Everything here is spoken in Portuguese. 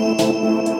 Música